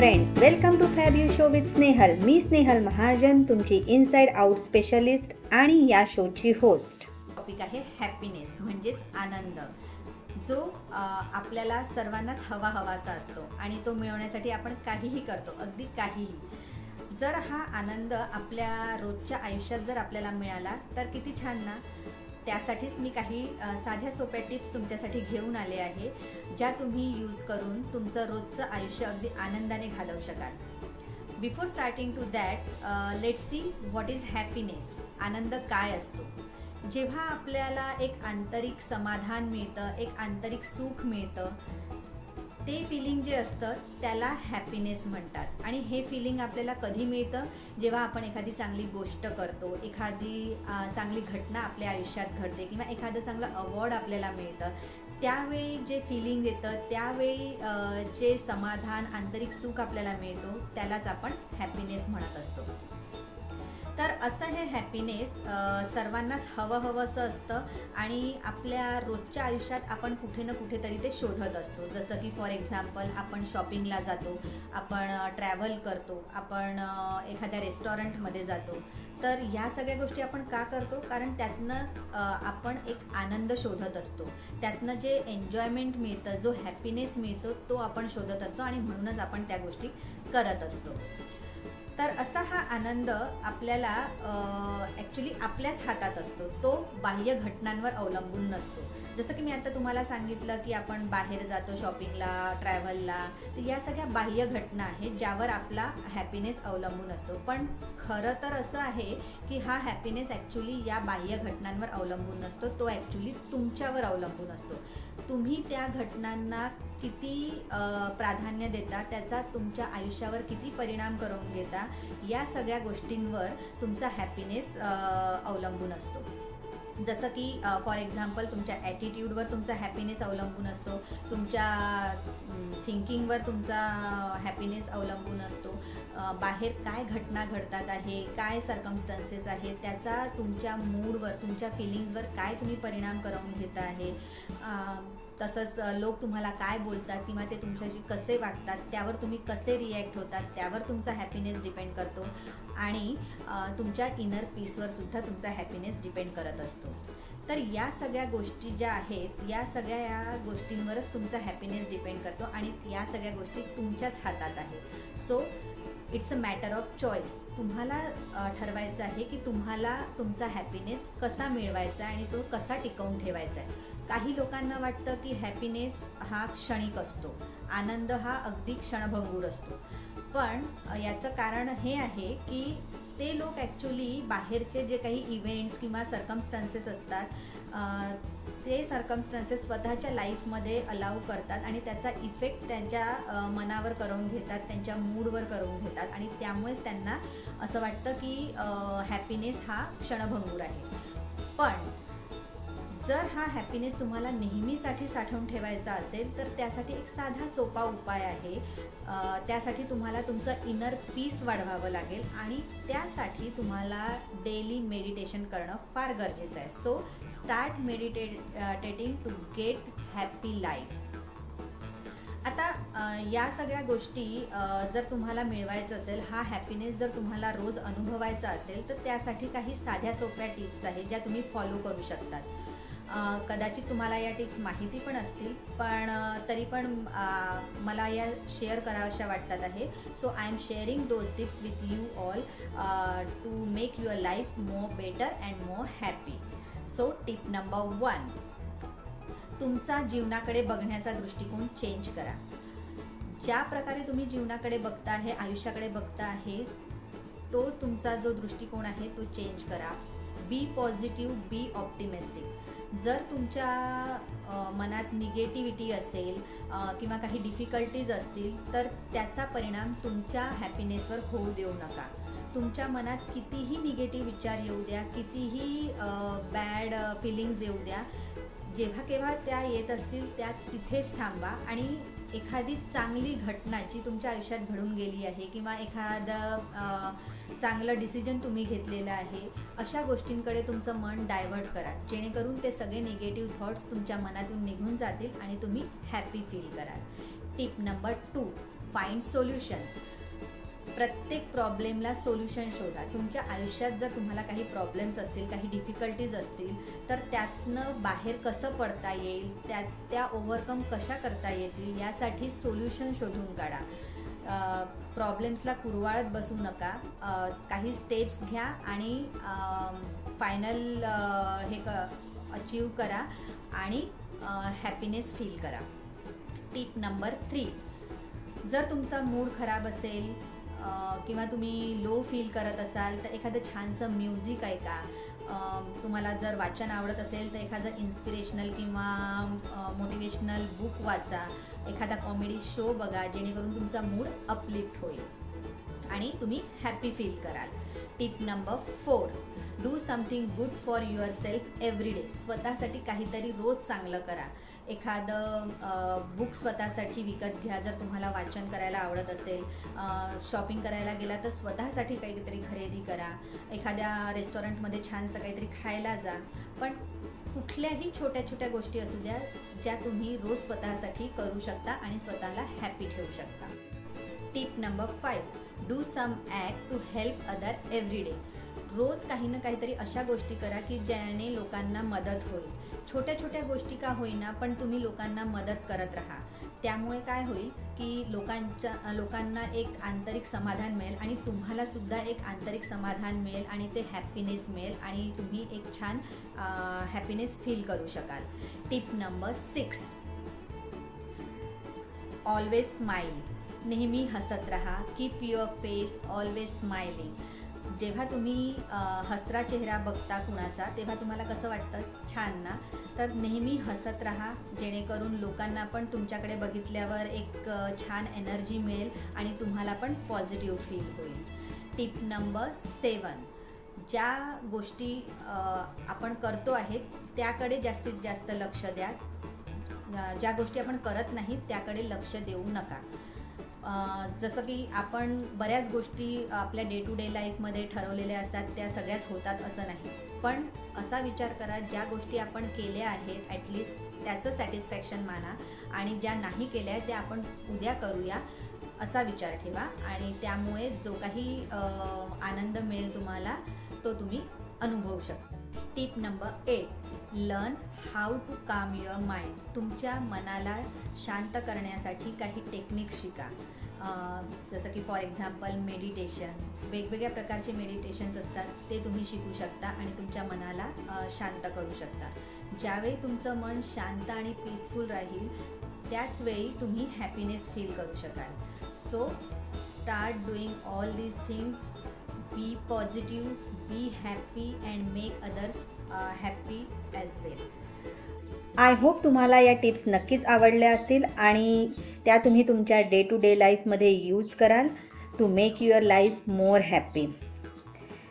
Friends welcome to fab you show with Snehal मी स्नेहल महाजन तुमची inside out specialist आणि या शोची होस्ट टॉपिक आहे हॅपीनेस म्हणजेच आनंद. जो आपल्याला सर्वांनाच हवा हवासा असतो आणि तो मिळवण्यासाठी आपण काहीही करतो अगदी काहीही. जर हा आनंद आपल्या रोजच्या आयुष्यात जर आपल्याला मिळाला तर किती छान ना? त्यासाठीच मी काही साध्या सोप्या टिप्स तुमच्यासाठी घेऊन आले आहे ज्या तुम्ही यूज करून तुमचं रोजचं आयुष्य अगदी आनंदाने घालवू शकाल. Before starting to that let see what is happiness आनंद काय असतो. जेव्हा आपल्याला एक आंतरिक समाधान मिळतं एक आंतरिक सुख मिळतं ते फिलिंग जे असतं त्याला हॅपीनेस म्हणतात. आणि हे फिलिंग आपल्याला कधी मिळतं? जेव्हा आपण एखादी चांगली गोष्ट करतो एखादी चांगली घटना आपल्या आयुष्यात घडते किंवा एखादं चांगलं अवॉर्ड आपल्याला मिळतं त्यावेळी जे फिलिंग येतं त्यावेळी जे समाधान आंतरिक सुख आपल्याला मिळतो त्यालाच आपण हॅपीनेस म्हणत असतो. तर असं हे हॅपीनेस सर्वांनाच हवं असं असतं आणि आपल्या रोजच्या आयुष्यात आपण कुठे ना कुठेतरी ते शोधत असतो. जसं की फॉर एक्झाम्पल आपण शॉपिंगला जातो आपण ट्रॅव्हल करतो आपण एखाद्या रेस्टॉरंटमध्ये जातो. तर ह्या सगळ्या गोष्टी आपण का करतो? कारण त्यातनं आपण एक आनंद शोधत असतो. त्यातनं जे एन्जॉयमेंट मिळतं जो हॅपीनेस मिळतो तो आपण शोधत असतो आणि म्हणूनच आपण त्या गोष्टी करत असतो. तर असा हा आनंद आपल्याला ॲक्च्युली आपल्याच हातात असतो. तो बाह्य घटनांवर अवलंबून नसतो. जसं की मी आता तुम्हाला सांगितलं की आपण बाहेर जातो शॉपिंगला ट्रॅव्हलला तर या सगळ्या बाह्य घटना आहेत ज्यावर आपला हॅपीनेस अवलंबून असतो. पण खरं तर असं आहे की हा हॅपीनेस ॲक्च्युली या बाह्य घटनांवर अवलंबून नसतो. तो ॲक्च्युली तुमच्यावर अवलंबून असतो. तुम्ही त्या घटनांना किती प्राधान्य देता त्याचा तुमच्या आयुष्यावर किती परिणाम करून घेता या सगळ्या गोष्टींवर तुमचा हॅपीनेस अवलंबून असतो. जसं की फॉर एक्झाम्पल तुमच्या ॲटिट्यूडवर तुमचा हॅपीनेस अवलंबून असतो. तुमच्या थिंकिंगवर तुमचा हॅपीनेस अवलंबून असतो. बाहेर काय घटना घडतात आहे काय सर्कमस्टन्सेस आहेत त्याचा तुमच्या मूडवर तुमच्या फिलिंग्सवर काय तुम्ही परिणाम करून घेता आहे? तसंच लोक तुम्हाला काय बोलतात किंवा ते तुमच्याशी कसे वागतात त्यावर तुम्ही कसे रिॲक्ट होतात त्यावर तुमचा हॅपीनेस डिपेंड करतो आणि तुमच्या इनर पीसवर सुद्धा तुमचा हॅपीनेस डिपेंड करत असतो. तर या सगळ्या गोष्टी ज्या आहेत या सगळ्या या गोष्टींवरच तुमचा हॅपीनेस डिपेंड करतो आणि या सगळ्या गोष्टी तुमच्याच हातात आहेत. So it's a matter of choice तुम्हाला ठरवायचं आहे की तुम्हाला तुमचा हॅपीनेस कसा मिळवायचा आहे आणि तो कसा टिकवून ठेवायचा आहे. काही लोकांना वाटतं की हॅपीनेस हा क्षणिक असतो. आनंद हा अगदी क्षणभंगूर असतो. पण याचं कारण हे आहे की ते लोक ॲक्च्युली बाहेरचे जे काही इव्हेंट्स किंवा सर्कमस्टन्सेस असतात ते सर्कमस्टन्सेस स्वतःच्या लाईफमध्ये अलाव करतात आणि त्याचा इफेक्ट त्यांच्या मनावर करून घेतात त्यांच्या मूडवर करून घेतात आणि त्यामुळेच त्यांना असं वाटतं की हॅपीनेस हा क्षणभंगूर आहे. पण जर हा हॅपीनेस तुम्हाला नेहमीसाठी साठवून ठेवायचा असेल तर त्यासाठी एक साधा सोपा उपाय आहे. त्यासाठी तुम्हाला तुमचं इनर पीस वाढवावं लागेल आणि त्यासाठी तुम्हाला डेली मेडिटेशन करणं फार गरजेचं आहे. सो स्टार्ट मेडिटेटिंग टेटिंग टू गेट हॅपी लाईफ आता या सगळ्या गोष्टी जर तुम्हाला मिळवायचं असेल हा हॅपीनेस जर तुम्हाला रोज अनुभवायचा असेल तर त्यासाठी काही साध्या सोप्या टिप्स आहेत ज्या तुम्ही फॉलो करू शकतात. कदाचित तुम्हाला या टिप्स माहिती पण असतील पण तरी पण मला या शेअर कराव्याशा वाटतात आहे. So I am sharing those tips with you all to make your life more better and more happy so tip number one तुमचा जीवनाकडे बघण्याचा दृष्टिकोन चेंज करा. ज्या प्रकारे तुम्ही जीवनाकडे बघता आहे आयुष्याकडे बघता आहे तो तुमचा जो दृष्टिकोन आहे तो चेंज करा. बी पॉझिटिव्ह बी ऑप्टिमिस्टिक जर तुमच्या मनात निगेटिव्हिटी असेल किंवा काही डिफिकल्टीज असतील तर त्याचा परिणाम तुमच्या हॅपीनेसवर होऊ देऊ नका. तुमच्या मनात कितीही निगेटिव्ह विचार येऊ द्या कितीही बॅड फिलिंग्ज येऊ द्या जेव्हा केव्हा त्या येत असतील त्या तिथेच थांबा आणि एखादी चांगली घटना जी तुमच्या आयुष्यात घडून गेली आहे किंवा एखादं चांगलं डिसिजन तुम्ही घेतलेलं आहे अशा गोष्टींकडे तुमचं मन डायव्हर्ट करा. जेणेकरून ते सगळे निगेटिव्ह थॉट्स तुमच्या मनातून निघून जातील आणि तुम्ही हॅपी फील कराल. Tip number two find solution प्रत्येक प्रॉब्लेमला सोल्युशन शोधा. तुमच्या आयुष्यात जर तुम्हाला काही प्रॉब्लेम्स असतील काही डिफिकल्टीज असतील तर त्यातनं बाहेर कसं पडता येईल त्या त्या ओव्हरकम कशा करता येतील यासाठी सोल्युशन शोधून काढा. प्रॉब्लेम्सला कुरवाळत बसू नका. काही स्टेप्स घ्या आणि फायनल हे क अचीव करा आणि हॅपीनेस फील करा. टिप नंबर थ्री जर तुमचा मूड खराब असेल किंवा तुम्ही लो फील करत असाल तर एखादं छानसं म्युझिक ऐका. तुम्हाला जर वाचन आवडत असेल तर एखादं इन्स्पिरेशनल किंवा मोटिवेशनल बुक वाचा. एखादा कॉमेडी शो बघा जेणेकरून तुमचा मूड अपलिफ्ट होईल. आणि तुम्ही हॅपी फील कराल. Tip number four do something good for yourself every day स्वतःसाठी काहीतरी रोज चांगलं करा. एखादं बुक स्वतःसाठी विकत घ्या. जर तुम्हाला वाचन करायला आवडत असेल शॉपिंग करायला गेला तर स्वतःसाठी काहीतरी खरेदी करा. एखाद्या रेस्टॉरंटमध्ये छानसं काहीतरी खायला जा. पण कुठल्याही छोट्या छोट्या गोष्टी असू द्या ज्या तुम्ही रोज स्वतःसाठी करू शकता आणि स्वतःला हॅपी ठेवू शकता. Tip number five do some act to help other every day रोज काही ना काहीतरी अशा गोष्टी करा की ज्याने लोकांना मदत होईल. छोट्या छोट्या गोष्टी का होईना पण तुम्ही लोकांना मदत करत राहा. त्यामुळे काय होईल की लोकांच्या लोकांना एक आंतरिक समाधान मिळेल आणि तुम्हाला सुद्धा एक आंतरिक समाधान मिळेल आणि ते हॅपीनेस मिळेल आणि तुम्ही एक छान हॅपीनेस फील करू शकाल. Tip number six always smile नेहमी हसत राहा. Keep your face always smiling जेव्हा तुम्ही हसरा चेहरा बघता कुणाचा तेव्हा तुम्हाला कसं वाटतं? छान ना? तर नेहमी हसत राहा जेणेकरून लोकांना पण तुमच्याकडे बघितल्यावर एक छान एनर्जी मिळेल आणि तुम्हाला पण पॉझिटिव्ह फील होईल. Tip number seven. ज्या गोष्टी आपण करतो आहेत त्याकडे जास्तीत जास्त लक्ष द्या. ज्या गोष्टी आपण करत नाहीत त्याकडे लक्ष देऊ नका. जसं की आपण बऱ्याच गोष्टी आपल्या डे टू डे लाईफमध्ये ठरवलेल्या असतात त्या सगळ्याच होतात असं नाही. पण असा विचार करा ज्या गोष्टी आपण केल्या आहेत ॲटलिस्ट त्याचं सॅटिस्फॅक्शन माना आणि ज्या नाही केल्या त्या आपण उद्या करूया असा विचार ठेवा आणि त्यामुळे जो काही आनंद मिळेल तुम्हाला तो तुम्ही अनुभवू शकता. Tip number eight learn how to calm your mind तुमच्या मनाला शांत करण्यासाठी काही टेक्निक शिका. जसं की फॉर एक्झाम्पल मेडिटेशन वेगवेगळ्या प्रकारचे मेडिटेशन्स असतात ते तुम्ही शिकू शकता आणि तुमच्या मनाला शांत करू शकता. ज्यावेळी तुमचं मन शांत आणि पीसफुल राहील त्याच वेळी तुम्ही हॅपीनेस फील करू शकाल. So start doing all these things be positive be happy and make others happy as well I hope तुम्हाला या टिप्स नक्कीच आवडल्या असतील आणि त्या तुम्ही तुमच्या डे टू डे लाईफमध्ये यूज कराल to make your life more happy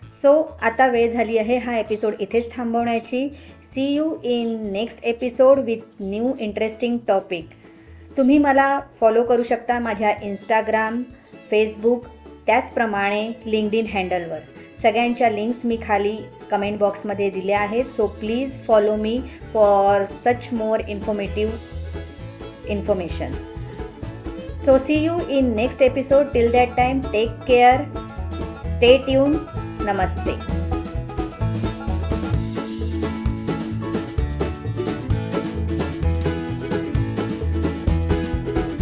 so आता वेळ झाली आहे हा एपिसोड इथेच थांबवण्याची. See you in next episode with new interesting topic तुम्ही मला फॉलो करू शकता माझ्या इंस्टाग्राम फेसबुक त्याचप्रमाणे लिंक्ड इन हँडलवर सगळ्यांच्या लिंक्स मी खाली कमेंट बॉक्समध्ये दिल्या आहेत. So please follow me for such more informative information so see you in next episode till that time take care stay tune Namaste